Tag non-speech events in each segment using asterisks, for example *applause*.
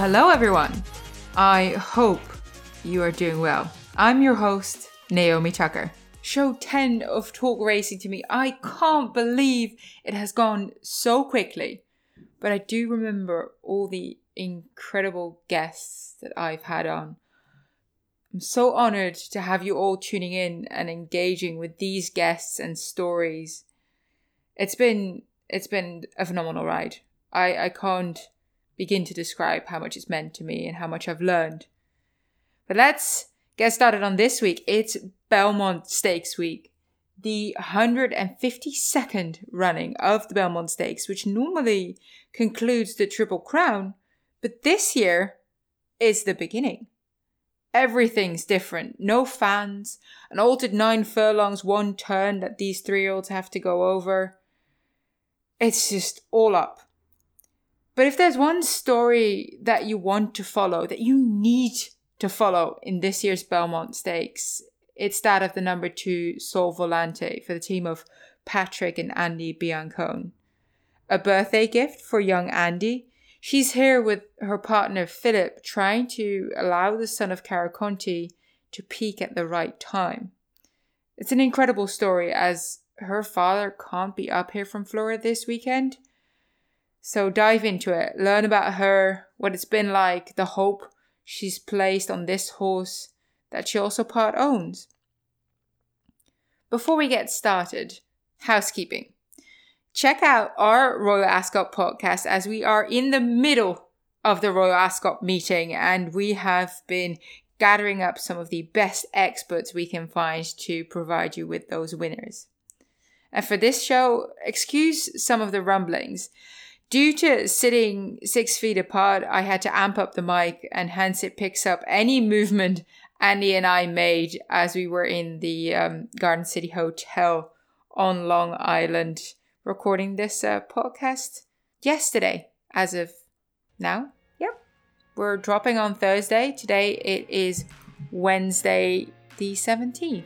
Hello everyone. I hope you are doing well. I'm your host, Naomi Tucker. Show 10 of Talk Racing to me. I can't believe it has gone so quickly. But I do remember all the incredible guests that I've had on. I'm so honored to have you all tuning in and engaging with these guests and stories. It's been it's been a phenomenal ride. I, I can't begin to describe how much it's meant to me and how much I've learned. But let's get started on this week. It's Belmont Stakes week, the 152nd running of the Belmont Stakes, which normally concludes the Triple Crown, but this year is the beginning. Everything's different. No fans, an altered nine furlongs, one turn that these three year olds have to go over. It's just all up. But if there's one story that you want to follow, that you need to follow in this year's Belmont Stakes, it's that of the number two Sole Volante for the team of Patrick and Andy Biancone. A birthday gift for young Andy She's here with her partner Philip, trying to allow the son of Karakontie to peak at the right time. It's an incredible story as her father can't be up here from Florida this weekend. So dive into it, learn about her, what it's been like, the hope she's placed on this horse that she also part owns. Before we get started, housekeeping check out our Royal Ascot podcast as we are in the middle of the Royal Ascot meeting and we have been gathering up some of the best experts we can find to provide you with those winners. And for this show, excuse some of the rumblings. Due to sitting six feet apart, I had to amp up the mic, and hence it picks up any movement Andy and I made as we were in the um, Garden City Hotel on Long Island recording this uh, podcast yesterday, as of now. Yep. We're dropping on Thursday. Today it is Wednesday, the 17th.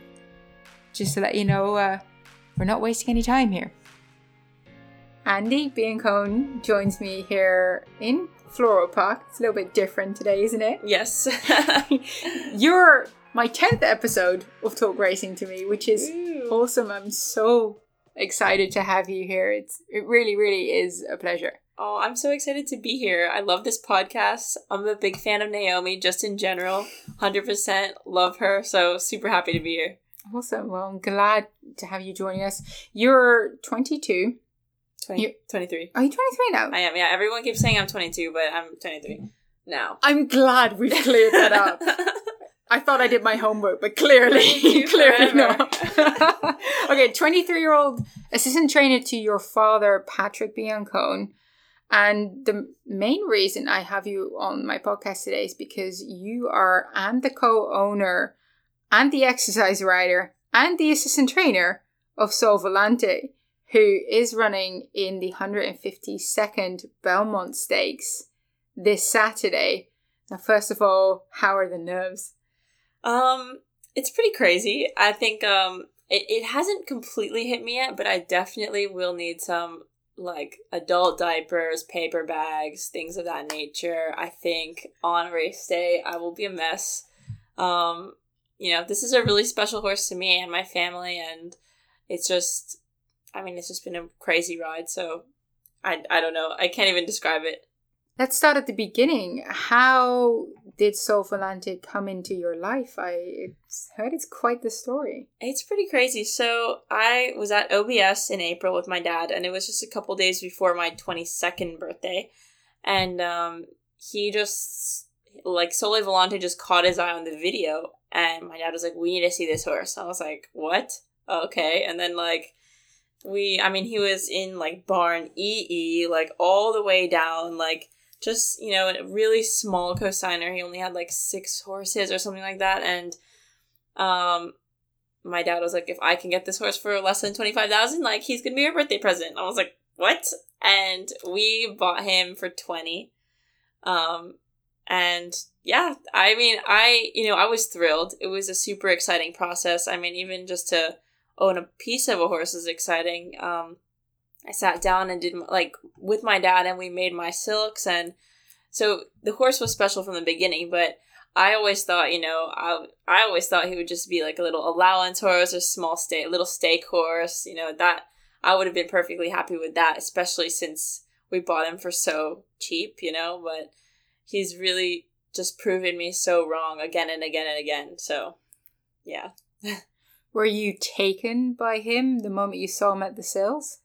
Just to let you know, uh, we're not wasting any time here. Andy Biancone joins me here in Floral Park. It's a little bit different today, isn't it? Yes. *laughs* You're my 10th episode of Talk Racing to me, which is Ooh. awesome. I'm so excited to have you here. It's it really, really is a pleasure. Oh, I'm so excited to be here. I love this podcast. I'm a big fan of Naomi just in general. 100% love her. So super happy to be here. Awesome. Well, I'm glad to have you joining us. You're 22. 20, You're, 23. Are you 23 now? I am, yeah. Everyone keeps saying I'm 22, but I'm 23 now. I'm glad we've cleared that up. *laughs* I thought I did my homework, but clearly, *laughs* clearly not. *laughs* okay, 23 year old assistant trainer to your father, Patrick Biancone. And the main reason I have you on my podcast today is because you are and the co owner and the exercise rider and the assistant trainer of Sole Volante, who is running in the 152nd Belmont Stakes this Saturday. Now, first of all, how are the nerves? Um, it's pretty crazy. I think um it, it hasn't completely hit me yet, but I definitely will need some like adult diapers, paper bags, things of that nature. I think on race day I will be a mess. Um, you know, this is a really special horse to me and my family and it's just I mean, it's just been a crazy ride, so I I don't know. I can't even describe it. Let's start at the beginning. How did Sol Volante come into your life? I heard it's quite the story. It's pretty crazy. So I was at OBS in April with my dad, and it was just a couple days before my 22nd birthday. And um, he just, like, Sole Volante just caught his eye on the video, and my dad was like, We need to see this horse. I was like, What? Okay. And then, like, we, I mean, he was in, like, barn EE, like, all the way down, like, just you know a really small cosigner. He only had like six horses or something like that. And um my dad was like if i can get this horse for less than 25000 like he's gonna be your birthday present. I was like what? And we bought him for 20 um and yeah i mean i you know i was thrilled. It was a super exciting process. I mean even just to own a piece of a horse is exciting um I sat down and did like with my dad and we made my silks and So the horse was special from the beginning, but I always thought, you know, I, I always thought he would just be like a little allowance horse or small stake, little stake horse. You know, that I would have been perfectly happy with that, especially since we bought him for so cheap, you know, but he's really just proven me so wrong again and again and again. So, yeah. *laughs* Were you taken by him the moment you saw him at the sales?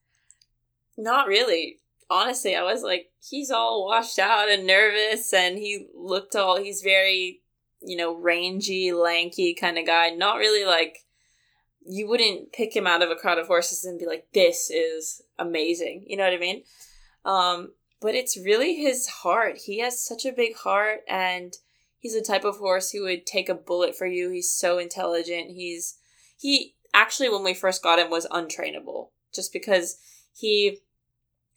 Not really. Honestly, I was like, he's all washed out and nervous, and he looked all, he's very, you know, rangy, lanky kind of guy. Not really like, you wouldn't pick him out of a crowd of horses and be like, this is amazing. You know what I mean? Um, but it's really his heart. He has such a big heart, and he's the type of horse who would take a bullet for you. He's so intelligent. He's he actually when we first got him was untrainable just because he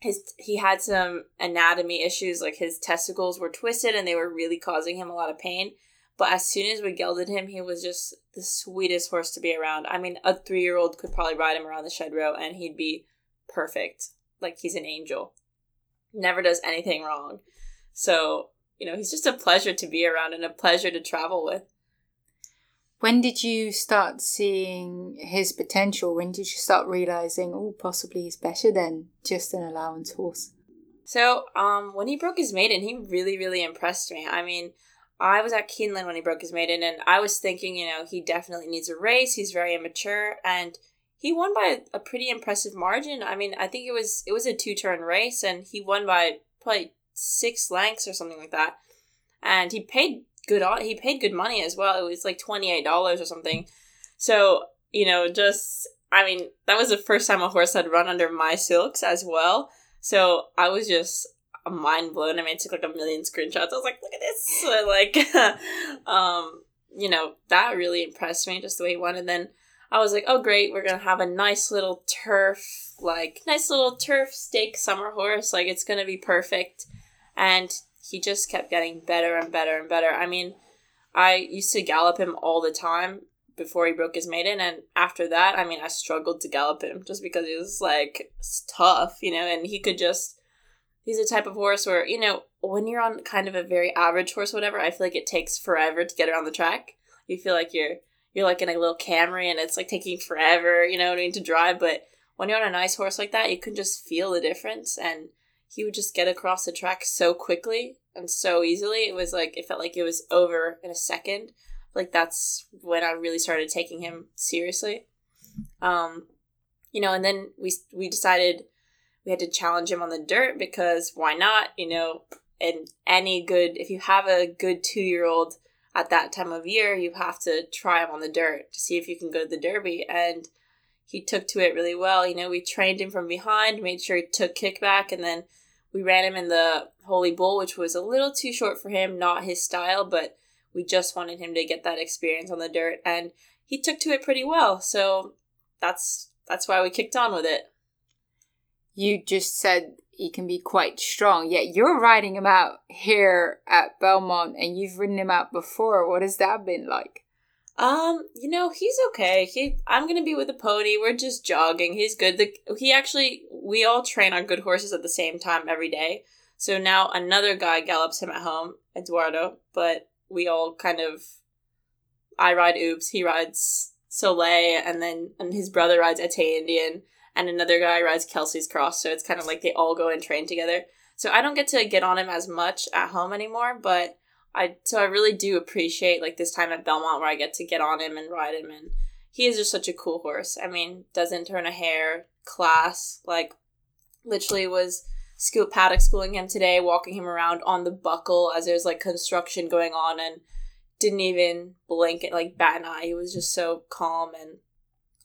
his he had some anatomy issues like his testicles were twisted and they were really causing him a lot of pain. But as soon as we gelded him he was just the sweetest horse to be around. I mean a three-year-old could probably ride him around the shed row and he'd be perfect. Like he's an angel. Never does anything wrong. So you know he's just a pleasure to be around and a pleasure to travel with when did you start seeing his potential? When did you start realizing, oh, possibly he's better than just an allowance horse? So, um, when he broke his maiden, he really, really impressed me. I mean, I was at Keeneland when he broke his maiden, and I was thinking, you know, he definitely needs a race. He's very immature, and he won by a pretty impressive margin. I mean, I think it was it was a two turn race, and he won by probably six lengths or something like that. And he paid good he paid good money as well. It was like twenty eight dollars or something. So you know, just I mean, that was the first time a horse had run under my silks as well. So I was just mind blown. I mean, took like a million screenshots. I was like, look at this. *laughs* So, like, *laughs* um, you know, that really impressed me just the way he won. And then I was like, oh great, we're gonna have a nice little turf, like nice little turf stake summer horse. Like it's gonna be perfect. And he just kept getting better and better and better. I mean, I used to gallop him all the time before he broke his maiden, and after that, I mean, I struggled to gallop him just because he was like tough, you know, and he could just. He's a type of horse where, you know, when you're on kind of a very average horse, whatever, I feel like it takes forever to get around the track. You feel like you're you're like in a little Camry and it's like taking forever, you know what I mean, to drive. But when you're on a nice horse like that, you can just feel the difference. And he would just get across the track so quickly and so easily. It was like it felt like it was over in a second. Like that's when I really started taking him seriously. Um, you know, and then we we decided we had to challenge him on the dirt because why not? You know, and any good if you have a good two year old at that time of year, you have to try him on the dirt to see if you can go to the derby and he took to it really well. You know, we trained him from behind, made sure he took kickback, and then we ran him in the Holy Bull, which was a little too short for him, not his style, but we just wanted him to get that experience on the dirt, and he took to it pretty well. So that's that's why we kicked on with it. You just said he can be quite strong, yet you're riding him out here at Belmont, and you've ridden him out before. What has that been like? Um, you know, he's okay. He I'm gonna be with the pony. We're just jogging. He's good. The he actually we all train on good horses at the same time every day. So now another guy gallops him at home, Eduardo, but we all kind of I ride Oops, he rides Soleil, and then and his brother rides Ete Indien, and another guy rides Kelsey's Cross. So it's kind of like they all go and train together. So I don't get to get on him as much at home anymore, but I so I really do appreciate like this time at Belmont where I get to get on him and ride him and he is just such a cool horse. I mean, doesn't turn a hair, class, like literally was school paddock schooling him today, walking him around on the buckle as there's like construction going on and didn't even blink at like bat an eye. He was just so calm and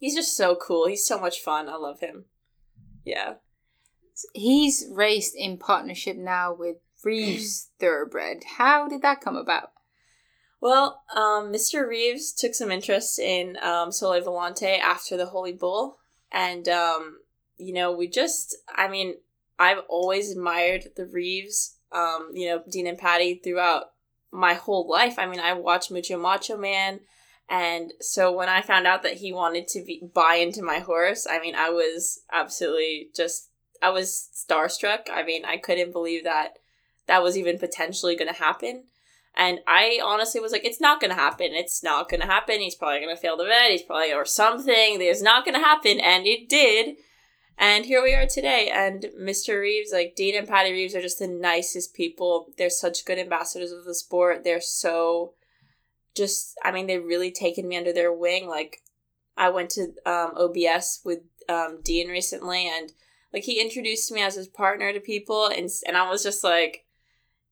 he's just so cool. He's so much fun. I love him. Yeah. He's raced in partnership now with Reeves Thoroughbred. How did that come about? Well, um, Mr. Reeves took some interest in um, Sole Volante after the Holy Bull. And, um, you know, we just, I mean, I've always admired the Reeves, um, you know, Dean and Patty throughout my whole life. I mean, I watched Mucho Macho Man. And so when I found out that he wanted to be, buy into my horse, I mean, I was absolutely just, I was starstruck. I mean, I couldn't believe that that was even potentially going to happen. And I honestly was like, it's not going to happen. It's not going to happen. He's probably going to fail the vet. He's probably, or something. It's not going to happen. And it did. And here we are today. And Mr. Reeves, like Dean and Patty Reeves, are just the nicest people. They're such good ambassadors of the sport. They're so just, I mean, they've really taken me under their wing. Like, I went to um, OBS with um, Dean recently, and like he introduced me as his partner to people, and and I was just like,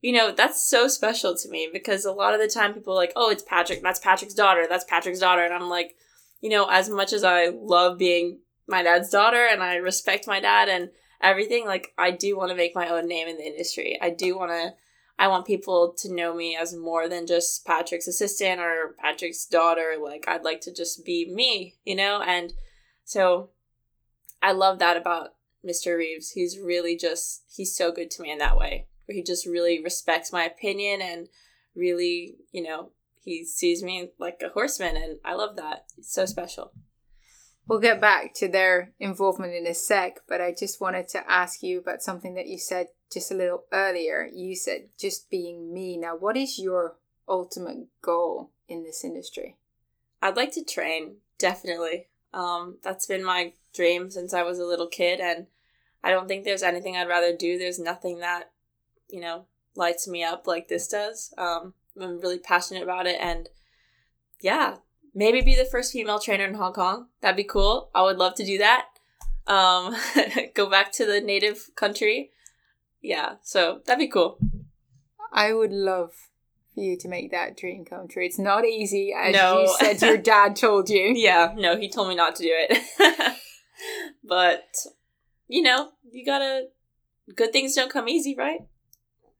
you know, that's so special to me because a lot of the time people are like, oh, it's Patrick, that's Patrick's daughter, that's Patrick's daughter, and I'm like, you know, as much as I love being my dad's daughter and I respect my dad and everything, like I do want to make my own name in the industry. I do want to I want people to know me as more than just Patrick's assistant or Patrick's daughter. Like, I'd like to just be me, you know? And so I love that about Mr. Reeves. He's really just, he's so good to me in that way, where he just really respects my opinion and really, you know, he sees me like a horseman. And I love that. It's so special. We'll get back to their involvement in a sec, but I just wanted to ask you about something that you said just a little earlier. You said just being me. Now, what is your ultimate goal in this industry? I'd like to train, definitely. Um, that's been my dream since I was a little kid, and I don't think there's anything I'd rather do. There's nothing that, you know, lights me up like this does. Um, I'm really passionate about it, and yeah, maybe be the first female trainer in Hong Kong. That'd be cool. I would love to do that. Um, *laughs* go back to the native country. Yeah, so that'd be cool. I would love for you to make that dream come true. It's not easy, as no. you said your *laughs* dad told you. Yeah, no, he told me not to do it. *laughs* but, you know, you gotta. Good things don't come easy, right?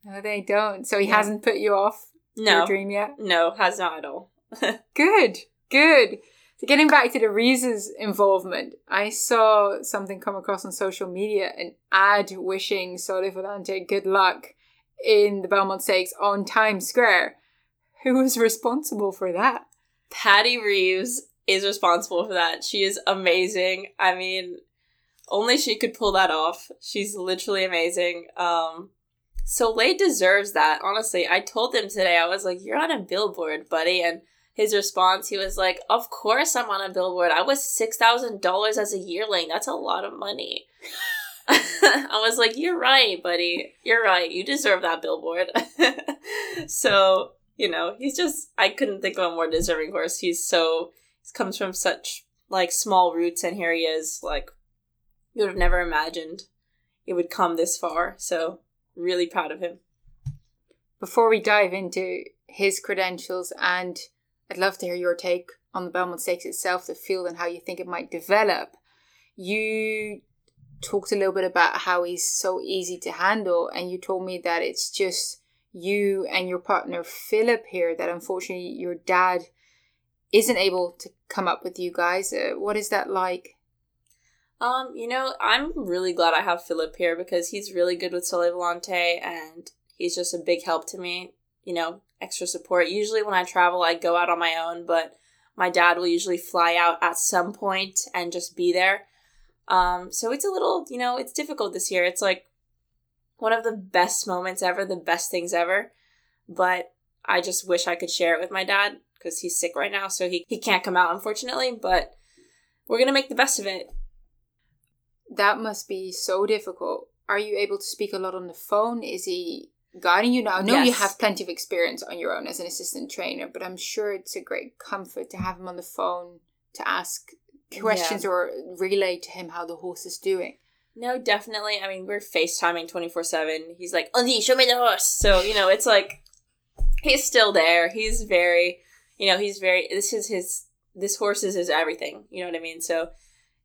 No, they don't. So he yeah. hasn't put you off no. your dream yet? No, has not at all. *laughs* Good. Good. So getting back to the Reeves' involvement, I saw something come across on social media, an ad wishing Sole Volante good luck in the Belmont Stakes on Times Square. Who was responsible for that? Patty Reeves is responsible for that. She is amazing. I mean, only she could pull that off. She's literally amazing. Um, Sole deserves that. Honestly, I told him today. I was like, "You're on a billboard, buddy," and his response, he was like, Of course I'm on a billboard. I was $6,000 as a yearling. That's a lot of money. *laughs* I was like, You're right, buddy. You're right. You deserve that billboard. *laughs* so, you know, he's just, I couldn't think of a more deserving horse. He's so, he comes from such like small roots, and here he is. Like, you would have never imagined it would come this far. So, really proud of him. Before we dive into his credentials and I'd love to hear your take on the Belmont Stakes itself, the field, and how you think it might develop. You talked a little bit about how he's so easy to handle, and you told me that it's just you and your partner Philip here that unfortunately your dad isn't able to come up with you guys. Uh, what is that like? Um, you know, I'm really glad I have Philip here because he's really good with Sole Volante and he's just a big help to me. You know, extra support. Usually when I travel, I go out on my own, but my dad will usually fly out at some point and just be there. Um, so it's a little, you know, it's difficult this year. It's like one of the best moments ever, the best things ever. But I just wish I could share it with my dad because he's sick right now, so he, he can't come out, unfortunately. But we're going to make the best of it. That must be so difficult. Are you able to speak a lot on the phone? Is he guiding you now. I know yes. you have plenty of experience on your own as an assistant trainer, but I'm sure it's a great comfort to have him on the phone to ask questions yeah. or relay to him how the horse is doing. No, definitely. I mean, we're FaceTiming 24 7. He's like, Andy, show me the horse. So, you know, it's like, he's still there. He's very, you know, he's very, this is his, this horse is his everything. You know what I mean? So,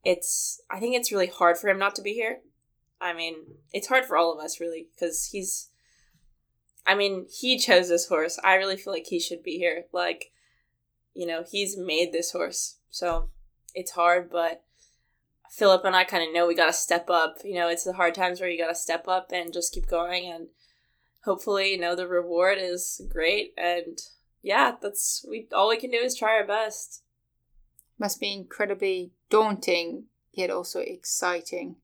it's, I think it's really hard for him not to be here. I mean, it's hard for all of us, really, because he's, I mean, he chose this horse. I really feel like he should be here. Like, you know, he's made this horse. So it's hard, but Philip and I kind of know we got to step up. You know, it's the hard times where you got to step up and just keep going. And hopefully, you know, the reward is great. And yeah, that's we all we can do is try our best. Must be incredibly daunting, yet also exciting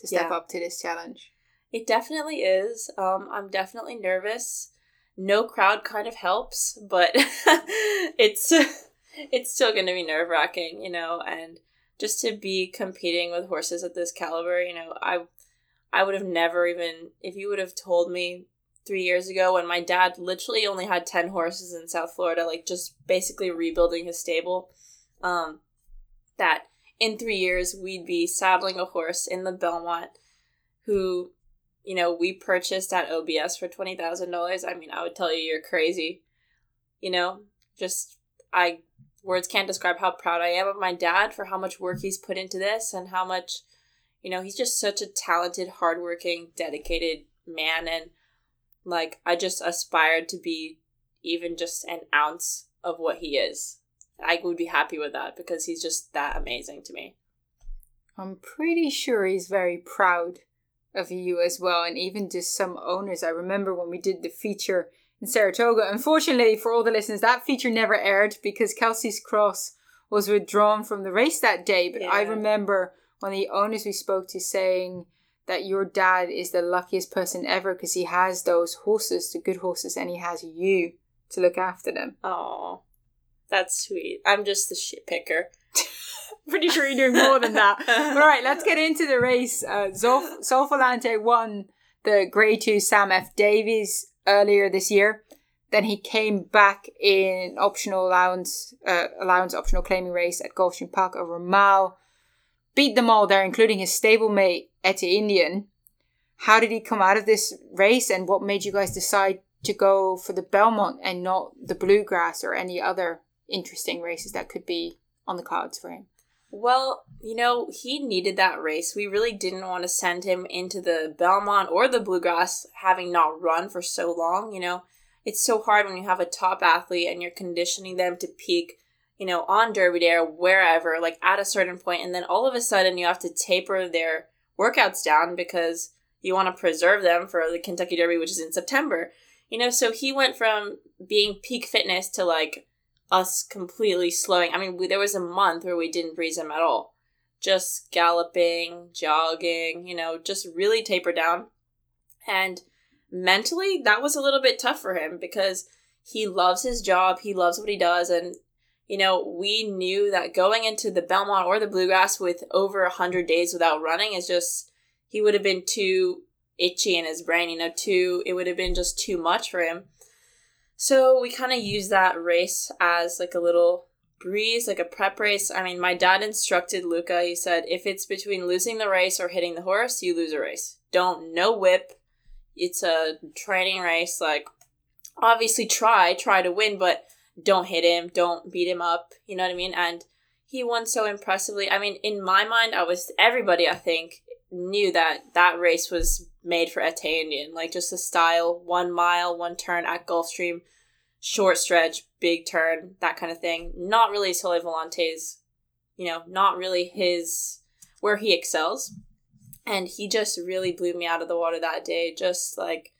to step yeah. up to this challenge. It definitely is. Um, I'm definitely nervous. No crowd kind of helps, but *laughs* it's *laughs* it's still going to be nerve wracking, you know. And just to be competing with horses at this caliber, you know, I I would have never even if you would have told me three years ago when my dad literally only had 10 horses in South Florida, like just basically rebuilding his stable, um, that in three years we'd be saddling a horse in the Belmont who, you know, we purchased at OBS for $20,000. I mean, I would tell you you're crazy. You know, just, I, words can't describe how proud I am of my dad for how much work he's put into this and how much, you know, he's just such a talented, hardworking, dedicated man. And, like, I just aspired to be even just an ounce of what he is. I would be happy with that because he's just that amazing to me. I'm pretty sure he's very proud of you as well, and even just some owners. I remember when we did the feature in Saratoga. Unfortunately, for all the listeners, that feature never aired because Kelsey's Cross was withdrawn from the race that day. But yeah. I remember one of the owners we spoke to saying that your dad is the luckiest person ever because he has those horses, the good horses, and he has you to look after them. Oh, that's sweet. I'm just the shit picker. *laughs* Pretty sure you're doing more than that. *laughs* All right, let's get into the race. Uh, Sole Volante won the Grade 2 Sam F. Davis earlier this year. Then he came back in optional allowance, uh, allowance optional claiming race at Gulfstream Park over a Mile. Beat them all there, including his stablemate, Ete Indien. How did he come out of this race and what made you guys decide to go for the Belmont and not the Bluegrass or any other interesting races that could be on the cards for him? Well, you know, he needed that race. We really didn't want to send him into the Belmont or the Bluegrass having not run for so long, you know. It's so hard when you have a top athlete and you're conditioning them to peak, you know, on Derby Day or wherever, like at a certain point, and then all of a sudden you have to taper their workouts down because you want to preserve them for the Kentucky Derby, which is in September. You know, so he went from being peak fitness to like us completely slowing. I mean, we, there was a month where we didn't breeze him at all. Just galloping, jogging, you know, just really taper down. And mentally, that was a little bit tough for him because he loves his job, he loves what he does, and you know, we knew that going into the Belmont or the Bluegrass with over 100 days without running is just, he would have been too itchy in his brain, you know, too, it would have been just too much for him. So we kind of use that race as like a little breeze, like a prep race. I mean, my dad instructed Luca, he said, if it's between losing the race or hitting the horse, you lose a race. Don't, no whip. It's a training race. Like, obviously try, try to win, but don't hit him, don't beat him up. You know what I mean? And he won so impressively. I mean, in my mind, I was, everybody, I think, knew that that race was made for Ete Indien. Like just the style, one mile, one turn at Gulfstream, short stretch, big turn, that kind of thing. Not really Sole Volante's, you know, not really his where he excels. And he just really blew me out of the water that day. Just like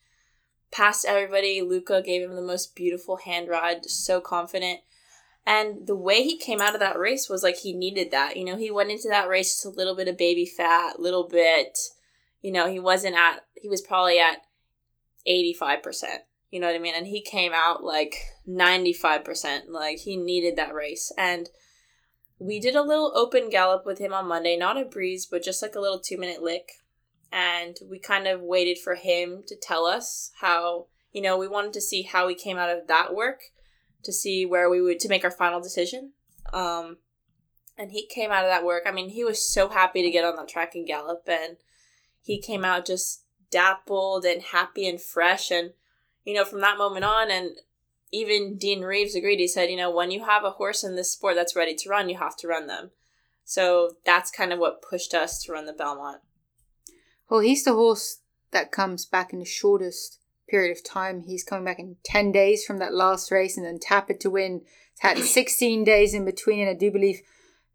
passed everybody. Luca gave him the most beautiful hand ride, so confident. And the way he came out of that race was like he needed that. You know, he went into that race just a little bit of baby fat, little bit, you know, he wasn't at, he was probably at 85%. You know what I mean? And he came out like 95%. Like he needed that race. And we did a little open gallop with him on Monday, not a breeze, but just like a little two minute lick. And we kind of waited for him to tell us how, you know, we wanted to see how he came out of that work to see where we would to make our final decision. Um, and he came out of that work. I mean, he was so happy to get on that track and gallop, and he came out just dappled and happy and fresh. And you know, from that moment on, and even Dean Reeves agreed. He said, you know, when you have a horse in this sport that's ready to run, you have to run them. So that's kind of what pushed us to run the Belmont. Well, he's the horse that comes back in the shortest period of time. He's coming back in 10 days from that last race and then Tap It to Win. It's had *coughs* 16 days in between, and I do believe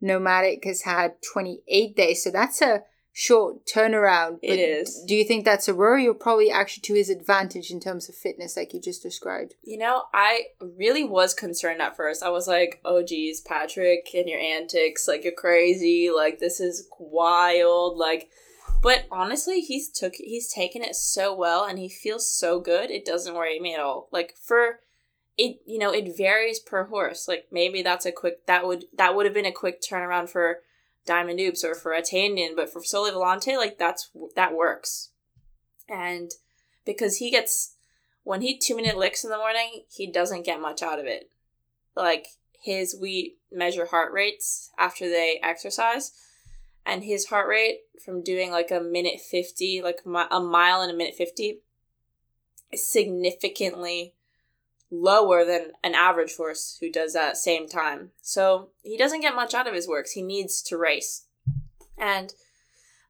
Pneumatic has had 28 days. So that's a short turnaround. It is. Do you think that's a worry or probably actually to his advantage in terms of fitness, like you just described? You know, I really was concerned at first. I was like, oh, geez, Patrick and your antics, like, you're crazy. Like, this is wild. Like, But honestly, he's took he's taken it so well and he feels so good. It doesn't worry me at all. Like for it, you know, it varies per horse. Like maybe that's a quick that would that would have been a quick turnaround for Diamond Oops or for Ete Indien, but for Sole Volante, like that's that works. And because he gets when he two minute licks in the morning, he doesn't get much out of it. Like his we measure heart rates after they exercise and his heart rate from doing like a minute 50 like a mile in a minute 50 is significantly lower than an average horse who does that same time so he doesn't get much out of his works he needs to race and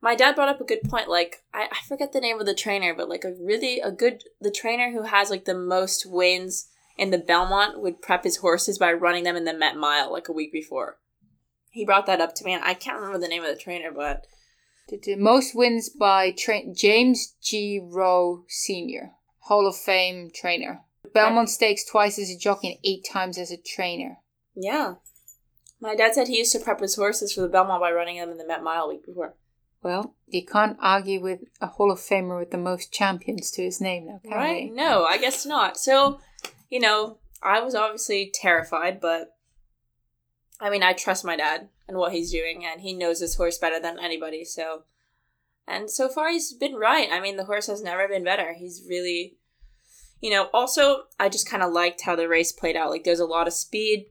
my dad brought up a good point like I, I forget the name of the trainer but like a really a good the trainer who has like the most wins in the Belmont would prep his horses by running them in the Met Mile like a week before. He brought that up to me, and I can't remember the name of the trainer, but most wins by tra- James G. Rowe Senior, Hall of Fame trainer. Belmont Stakes twice as a jockey and eight times as a trainer. Yeah, my dad said he used to prep his horses for the Belmont by running them in the Met Mile week before. Well, you can't argue with a Hall of Famer with the most champions to his name, now, can right? No, I guess not. So you know, I was obviously terrified, but I mean, I trust my dad and what he's doing, and he knows his horse better than anybody. So, and so far he's been right. I mean, the horse has never been better. He's really, you know. Also, I just kind of liked how the race played out. Like, there's a lot of speed.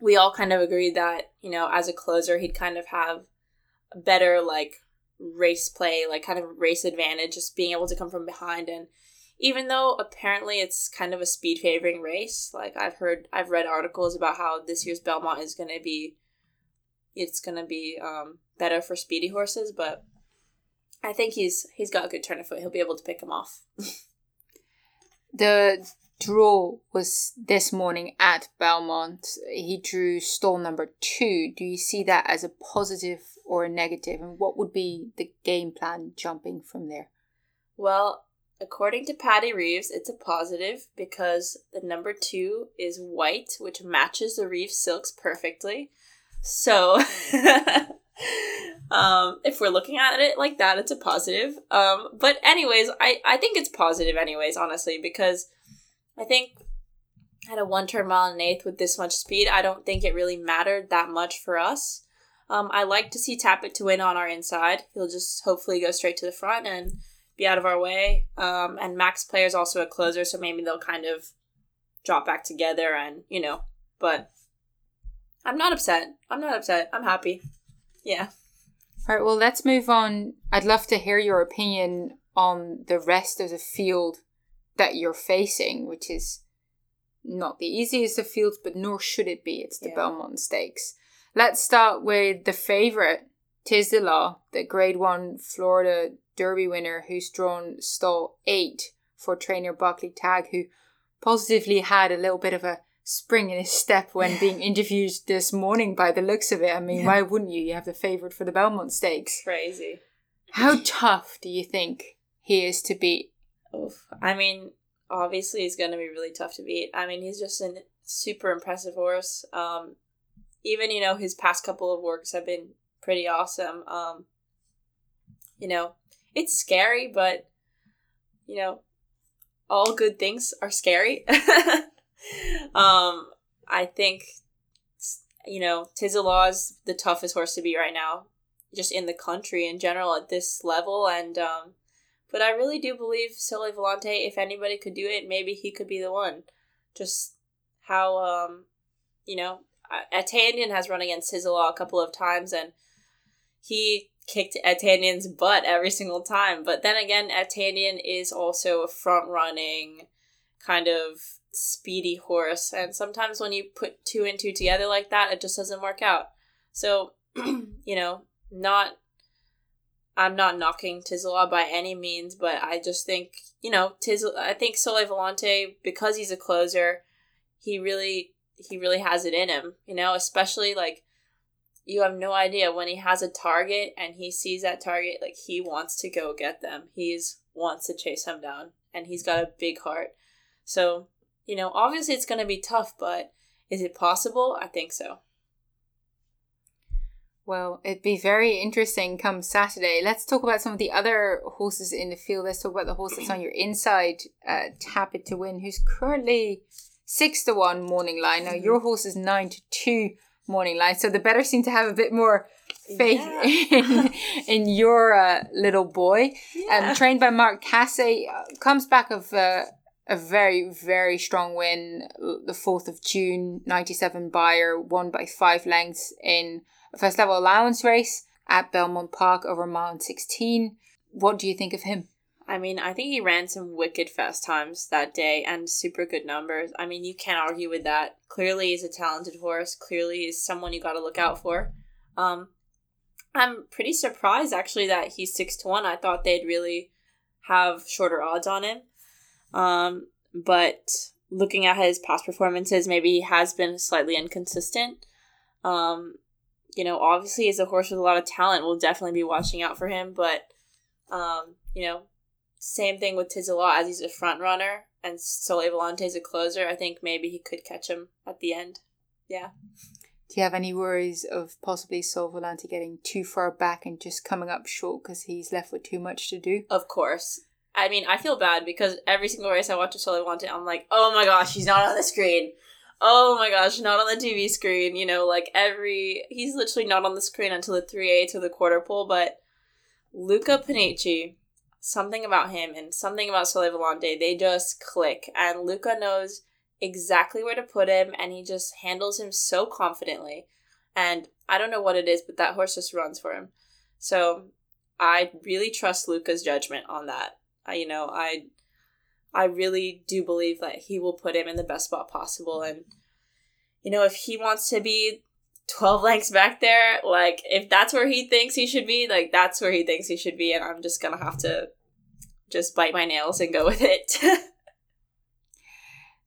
We all kind of agreed that you know, as a closer, he'd kind of have a better like race play, like kind of race advantage, just being able to come from behind and even though apparently it's kind of a speed favoring race like i've heard i've read articles about how this year's belmont is going to be it's going to be um, better for speedy horses but i think he's he's got a good turn of foot he'll be able to pick him off *laughs* the draw was this morning at belmont he drew stall number two do you see that as a positive or a negative? and what would be the game plan jumping from there well According to Patty Reeves, it's a positive because the number two is white, which matches the Reeves silks perfectly. So, *laughs* um, if we're looking at it like that, it's a positive. Um, but anyways, I, I think it's positive anyways, honestly, because I think at a one turn mile and eighth with this much speed, I don't think it really mattered that much for us. Um, I like to see Tap It to Win on our inside. He'll just hopefully go straight to the front and be out of our way. Um, and Max Player is also a closer, so maybe they'll kind of drop back together and, you know, but I'm not upset. I'm not upset. I'm happy. Yeah. All right, well, let's move on. I'd love to hear your opinion on the rest of the field that you're facing, which is not the easiest of fields, but nor should it be. It's the yeah. Belmont Stakes. Let's start with the favorite, Tiz the Law, the Grade 1 Florida Derby winner who's drawn stall eight for trainer Barclay Tagg, who positively had a little bit of a spring in his step when being interviewed this morning by the looks of it. I mean, yeah. why wouldn't you? You have the favourite for the Belmont Stakes. Crazy. How tough do you think he is to beat? Oof. I mean, obviously he's going to be really tough to beat. I mean, he's just a super impressive horse. Um, even, you know, his past couple of works have been pretty awesome. Um, you know, it's scary, but you know, all good things are scary. *laughs* *laughs* um, I think you know, Tiz is the toughest horse to beat right now, just in the country in general at this level. And um, but I really do believe Sole Volante. If anybody could do it, maybe he could be the one. Just how um, you know, Ete Indien has run against Tiz a couple of times, and he kicked Ete Indien's butt every single time. But then again, Ete Indien is also a front running kind of speedy horse. And sometimes when you put two and two together like that, it just doesn't work out. So, *clears throat* you know, not. I'm not knocking Tiz the Law by any means, but I just think, you know, Tiz, I think Sole Volante, because he's a closer, he really, he really has it in him, you know, especially like you have no idea when he has a target and he sees that target like he wants to go get them he's wants to chase them down and he's got a big heart so you know obviously it's going to be tough but is it possible i think so Well, it'd be very interesting come Saturday. Let's talk about some of the other horses in the field. Let's talk about the horse that's on your inside, uh, Tap It to Win, who's currently six to one morning line. Now, your horse is nine to two morning line, so the better seem to have a bit more faith Yeah. in, *laughs* in your uh, little boy. Yeah. Um, trained by Mark Casse, uh, comes back of uh, a very, very strong win the 4th of June, 97 Bayer, won by five lengths in a first level allowance race at Belmont Park over a mile and 16. What do you think of him? I mean, I think he ran some wicked fast times that day and super good numbers. I mean, you can't argue with that. Clearly, he's a talented horse. Clearly, he's someone you got to look out for. Um, I'm pretty surprised actually that he's six to one. I thought they'd really have shorter odds on him. Um, but looking at his past performances, maybe he has been slightly inconsistent. Um, you know, obviously, he's a horse with a lot of talent. We'll definitely be watching out for him. But, um, you know, same thing with Tiz the Law as he's a front runner and Sole Volante is a closer. I think maybe he could catch him at the end. Yeah. Do you have any worries of possibly Sole Volante getting too far back and just coming up short because he's left with too much to do? Of course. I mean, I feel bad because every single race I watch of Sole Volante, I'm like, oh my gosh, he's not on the screen. Oh my gosh, not on the TV screen. You know, like every. He's literally not on the screen until the 3 8 to the quarter pole, but Luca Panici, something about him and something about Volante, they just click. And Luca knows exactly where to put him and he just handles him so confidently. And I don't know what it is, but that horse just runs for him. So I really trust Luca's judgment on that. I, you know, I I really do believe that he will put him in the best spot possible and you know, if he wants to be 12 lengths back there, like if that's where he thinks he should be, like that's where he thinks he should be and I'm just going to have to just bite my nails and go with it. *laughs*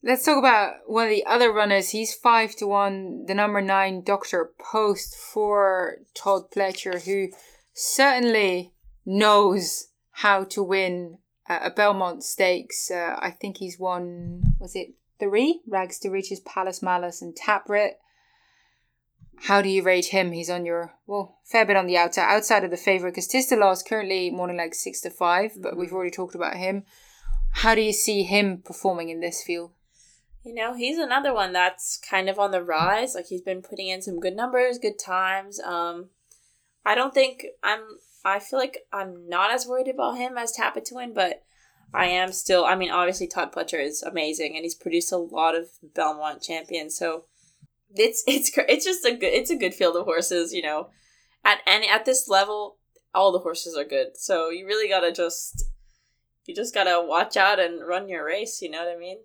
Let's talk about one of the other runners. He's five to one, the number nine Doctor Post for Todd Pletcher, who certainly knows how to win uh, a Belmont Stakes. Uh, I think he's won. Was it three? Rags to Riches, Palace Malice, and Tapwrit. How do you rate him? He's on your well, fair bit on the outside, outside of the favorite because Tiz the Law is currently morning like six to five, but we've already talked about him. How do you see him performing in this field? You know, he's another one that's kind of on the rise. Like he's been putting in some good numbers, good times. Um, I don't think I'm. I feel like I'm not as worried about him as win, but I am still. I mean, obviously Todd Pletcher is amazing, and he's produced a lot of Belmont champions. So it's it's it's just a good it's a good field of horses. You know, at any at this level, all the horses are good. So you really gotta just you just gotta watch out and run your race. You know what I mean?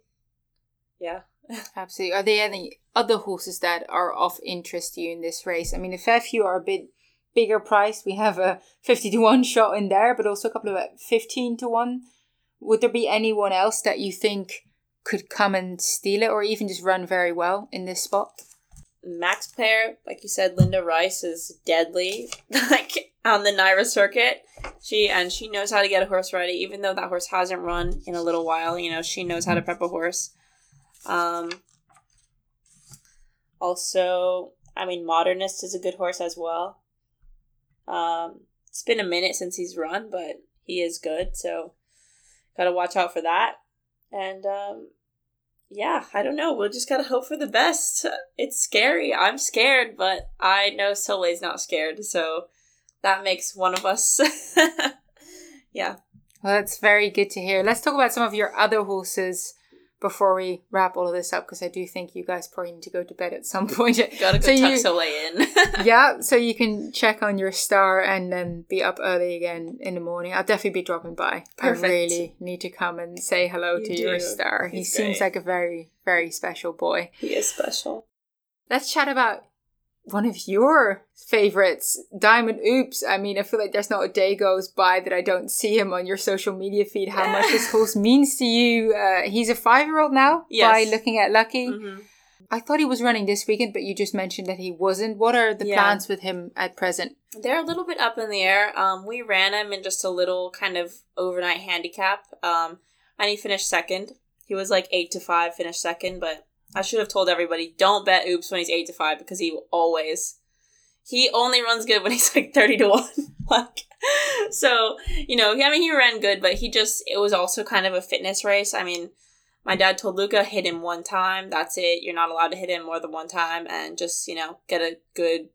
Yeah. *laughs* Absolutely. Are there any other horses that are of interest to you in this race? I mean, a fair few are a bit bigger price. We have a 50 to 1 shot in there, but also a couple of 15 to 1. Would there be anyone else that you think could come and steal it or even just run very well in this spot? Max player, like you said, Linda Rice is deadly, *laughs* like on the NYRA circuit. She and she knows how to get a horse ready, even though that horse hasn't run in a little while. You know, she knows how to prep a horse. Um. Also, I mean, Modernist is a good horse as well. Um, it's been a minute since he's run, but he is good, so gotta watch out for that. And um, yeah, I don't know. We'll just gotta hope for the best. It's scary. I'm scared, but I know Soleil's not scared, so that makes one of us. *laughs* yeah. Well, that's very good to hear. Let's talk about some of your other horses before we wrap all of this up because I do think you guys probably need to go to bed at some *laughs* point. *laughs* Gotta go So tuck you- Soleil in. *laughs* yeah, so you can check on your star and then be up early again in the morning. I'll definitely be dropping by. Perfect. I really need to come and say hello You to your do. star. he seems great. like a very, very special boy. he is special. Let's chat about one of your favorites, Diamond Oops. I mean, I feel like there's not a day goes by that I don't see him on your social media feed. How much this *laughs* horse means to you. Uh, he's a five-year-old now. Yes. By looking at Lucky, hmm I thought he was running this weekend, but you just mentioned that he wasn't. What are the Yeah. plans with him at present? They're a little bit up in the air. Um, we ran him in just a little kind of overnight handicap, um, and he finished second. He was like eight to five, finished second, but I should have told everybody don't bet oops when he's eight to five because he always, he only runs good when he's like 30 to 1. *laughs* like, so, you know, I mean, he ran good, but he just, it was also kind of a fitness race. I mean, my dad told Luca, hit him one time. That's it. You're not allowed to hit him more than one time and just, you know, get a good,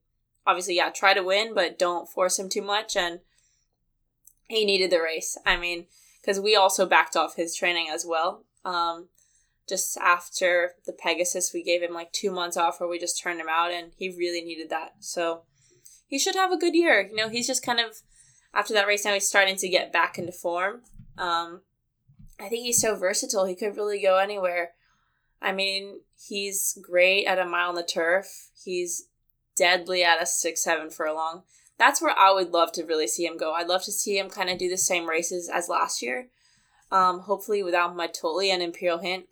obviously, yeah, try to win, but don't force him too much. And he needed the race. I mean, because we also backed off his training as well. Um, just after the Pegasus, we gave him like two months off where we just turned him out, and he really needed that. So he should have a good year. You know, he's just kind of after that race now he's starting to get back into form. Um, I think he's so versatile. He could really go anywhere. I mean, he's great at a mile on the turf. He's deadly at a six seven furlong. That's where I would love to really see him go. I'd love to see him kind of do the same races as last year. Um, hopefully without Mitole and Imperial Hint.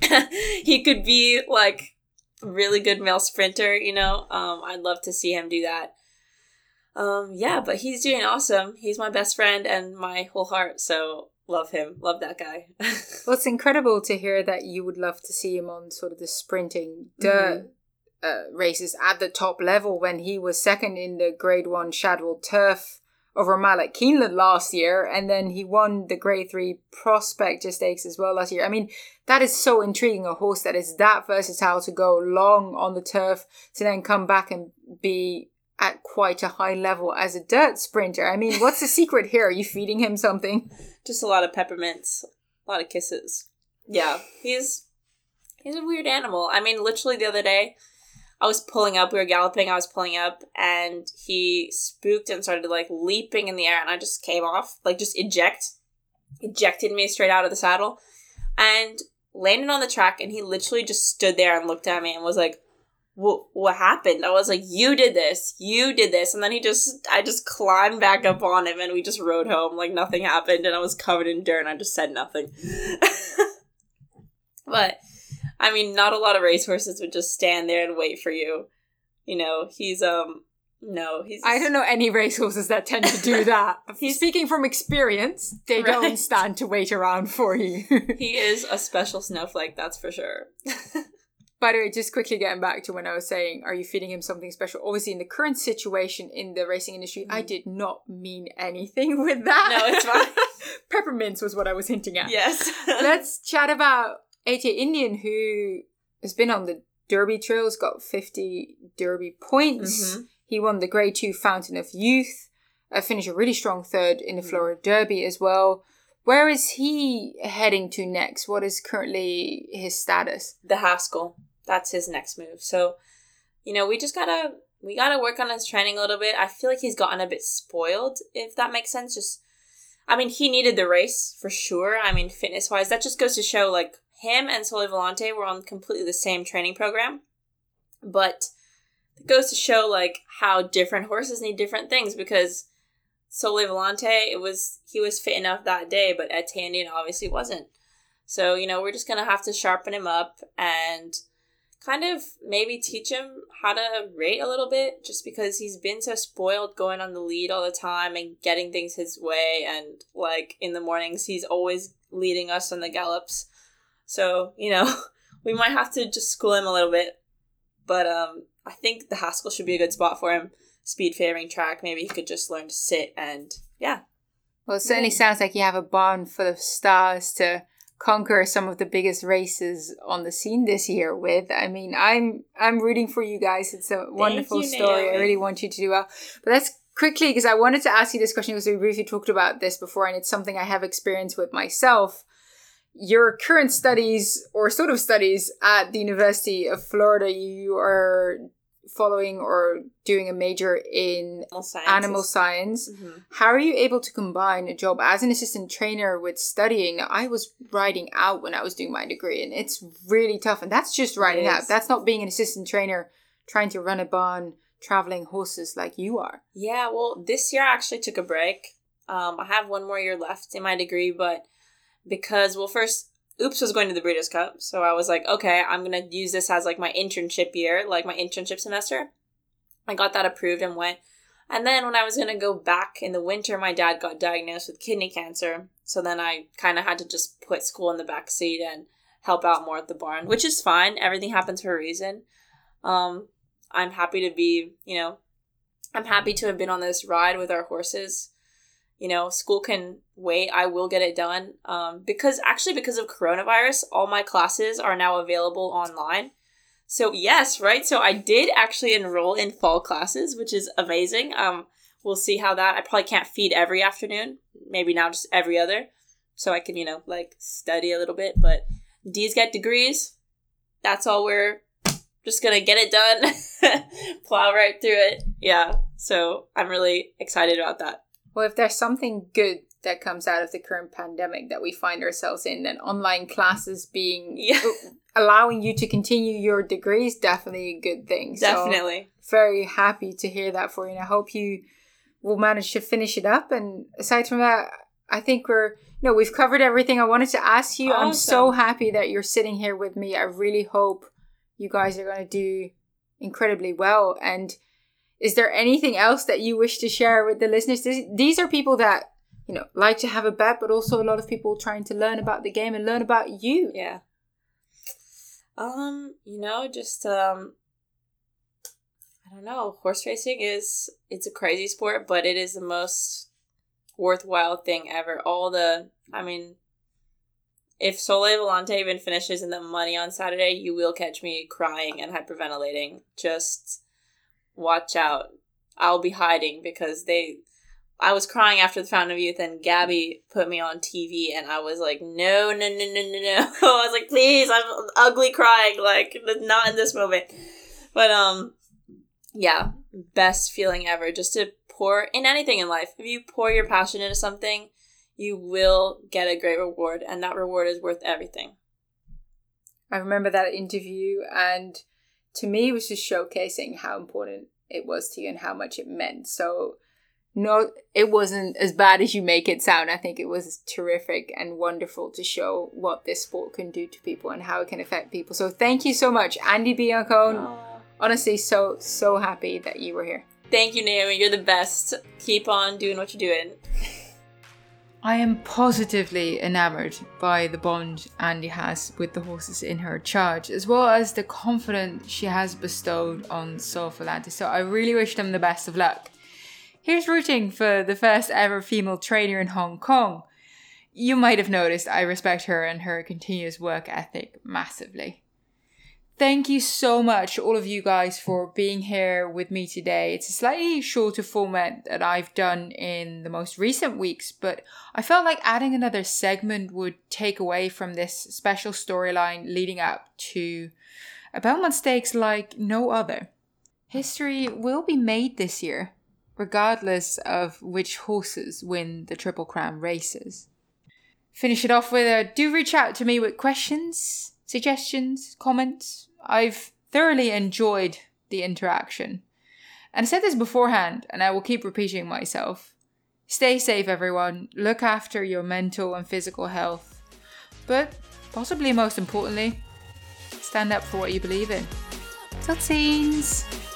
*laughs* he could be like really good male sprinter, you know. Um, I'd love to see him do that. Um, yeah, but he's doing awesome. He's my best friend and my whole heart, so love him. Love that guy. *laughs* well, it's incredible to hear that you would love to see him on sort of the sprinting dirt mm-hmm. uh, races at the top level when he was second in the Grade 1 Shadwell Turf over Mile at Keeneland last year, and then he won the Grade 3 Prospector Stakes as well last year. I mean, that is so intriguing a horse that is that versatile to go long on the turf to then come back and be at quite a high level as a dirt sprinter. I mean, what's the *laughs* secret here? Are you feeding him something? Just a lot of peppermints, a lot of kisses. Yeah, he's he's a weird animal. I mean, literally the other day, I was pulling up. We were galloping. I was pulling up, and he spooked and started like leaping in the air, and I just came off, like just eject, ejected me straight out of the saddle, and landed on the track. And he literally just stood there and looked at me and was like, "What? Happened?" I was like, "You did this. You did this." And then he just, I just climbed back up on him, and we just rode home like nothing happened. And I was covered in dirt, and I just said nothing. *laughs* but I mean, not a lot of racehorses would just stand there and wait for you. You know, he's um no, he's. I don't know any racehorses that tend to do *laughs* that. he's speaking from experience. They right. don't stand to wait around for you. he is a special snowflake, that's for sure. *laughs* By the way, just quickly getting back to when I was saying, are you feeding him something special? Obviously, in the current situation in the racing industry, mm. I did not mean anything with that. No, it's fine. *laughs* Peppermints was what I was hinting at. Yes. Let's chat about Ete Indien, who has been on the Derby trails, got 50 Derby points. Mm-hmm. He won the Grade 2 Fountain of Youth, uh, finished a really strong third in the mm-hmm. Florida Derby as well. Where is he heading to next? What is currently his status? The Haskell. That's his next move. So, you know, we just gotta we gotta work on his training a little bit. I feel like he's gotten a bit spoiled, if that makes sense. Just I mean, he needed the race for sure. I mean, fitness wise, that just goes to show like him and Sole Volante were on completely the same training program, but it goes to show like how different horses need different things because Sole Volante, it was he was fit enough that day, but Etienne obviously wasn't. So you know we're just gonna have to sharpen him up and kind of maybe teach him how to rate a little bit, just because he's been so spoiled going on the lead all the time and getting things his way, and like in the mornings he's always leading us on the gallops. So, you know, *laughs* we might have to just school him a little bit. But um, I think the Haskell should be a good spot for him. Speed favoring track. Maybe he could just learn to sit and, yeah. Well, it certainly sounds like you have a barn full of stars to conquer some of the biggest races on the scene this year with. I mean, I'm I'm rooting for you guys. It's a wonderful you, story. Naomi. I really want you to do well. But let's quickly because I wanted to ask you this question because we briefly talked about this before, and it's something I have experience with myself your current studies or sort of studies at the University of Florida, you are following or doing a major in animal science. Mm-hmm. How are you able to combine a job as an assistant trainer with studying? I was writing out when I was doing my degree, and it's really tough. And that's just writing out. That's not being an assistant trainer trying to run a barn traveling horses like you are. Yeah, well, this year I actually took a break. Um, I have one more year left in my degree, but because well first oops was going to the breeders cup so i was like okay i'm gonna use this as like my internship year like my internship semester. I got that approved and went. And then when i was gonna go back in the winter my dad got diagnosed with kidney cancer. So then i kind of had to just put school in the back seat and help out more at the barn which is fine. Everything happens for a reason. Um i'm happy to be you know I'm happy to have been on this ride with our horses. You know, school can wait. I will get it done. Um, because actually, because of coronavirus, all my classes are now available online. So yes, right. So I did actually enroll in fall classes, which is amazing. Um, we'll see how that. I probably can't feed every afternoon. Maybe now just every other, so I can you know like study a little bit. But D's get degrees. That's all we're just gonna get it done, *laughs* plow right through it. Yeah. So I'm really excited about that. Well, if there's something good that comes out of the current pandemic that we find ourselves in, then online classes being *laughs* Yeah. allowing you to continue your degree is definitely a good thing. So Definitely. very happy to hear that for you. And I hope you will manage to finish it up. And aside from that, I think we're no, we've covered everything I wanted to ask you. I'm so happy that you're sitting here with me. I really hope you guys are going to do incredibly well. And is there anything else that you wish to share with the listeners? These, are people that you know like to have a bet, but also a lot of people trying to learn about the game and learn about you. Yeah. Um, you know, just um I don't know, horse racing is it's a crazy sport, but it is the most worthwhile thing ever. All the I mean if Sole Volante even finishes in the money on Saturday, you will catch me crying and hyperventilating. Just watch out. I'll be hiding because they I was crying after the Fountain of Youth, and Gabby put me on TV, and I was like, no, no, no, no, no, no. *laughs* I was like, please, I'm ugly crying, like, not in this moment. But, um, yeah, best feeling ever. Just to pour in anything in life. If you pour your passion into something, you will get a great reward, and that reward is worth everything. I remember that interview, and to me, it was just showcasing how important it was to you and how much it meant. So, no, it wasn't as bad as you make it sound. I think it was terrific and wonderful to show what this sport can do to people and how it can affect people. So, thank you so much, Andy Biancone. Honestly, so, so happy that you were here. Thank you, Naomi. You're the best. Keep on doing what you're doing. I am positively enamored by the bond Andy has with the horses in her charge, as well as the confidence she has bestowed on Sole Volante. So I really wish them the best of luck. Here's rooting for the first ever female trainer in Hong Kong. You might have noticed I respect her and her continuous work ethic massively. Thank you so much, all of you guys, for being here with me today. It's a slightly shorter format that I've done in the most recent weeks, but I felt like adding another segment would take away from this special storyline leading up to a Belmont Stakes like no other. History will be made this year, regardless of which horses win the Triple Crown races. Finish it off with a do reach out to me with questions, suggestions, comments. I've thoroughly enjoyed the interaction. And I said this beforehand, and I will keep repeating myself. Stay safe, everyone. Look after your mental and physical health. But possibly most importantly, stand up for what you believe in. Tot ziens!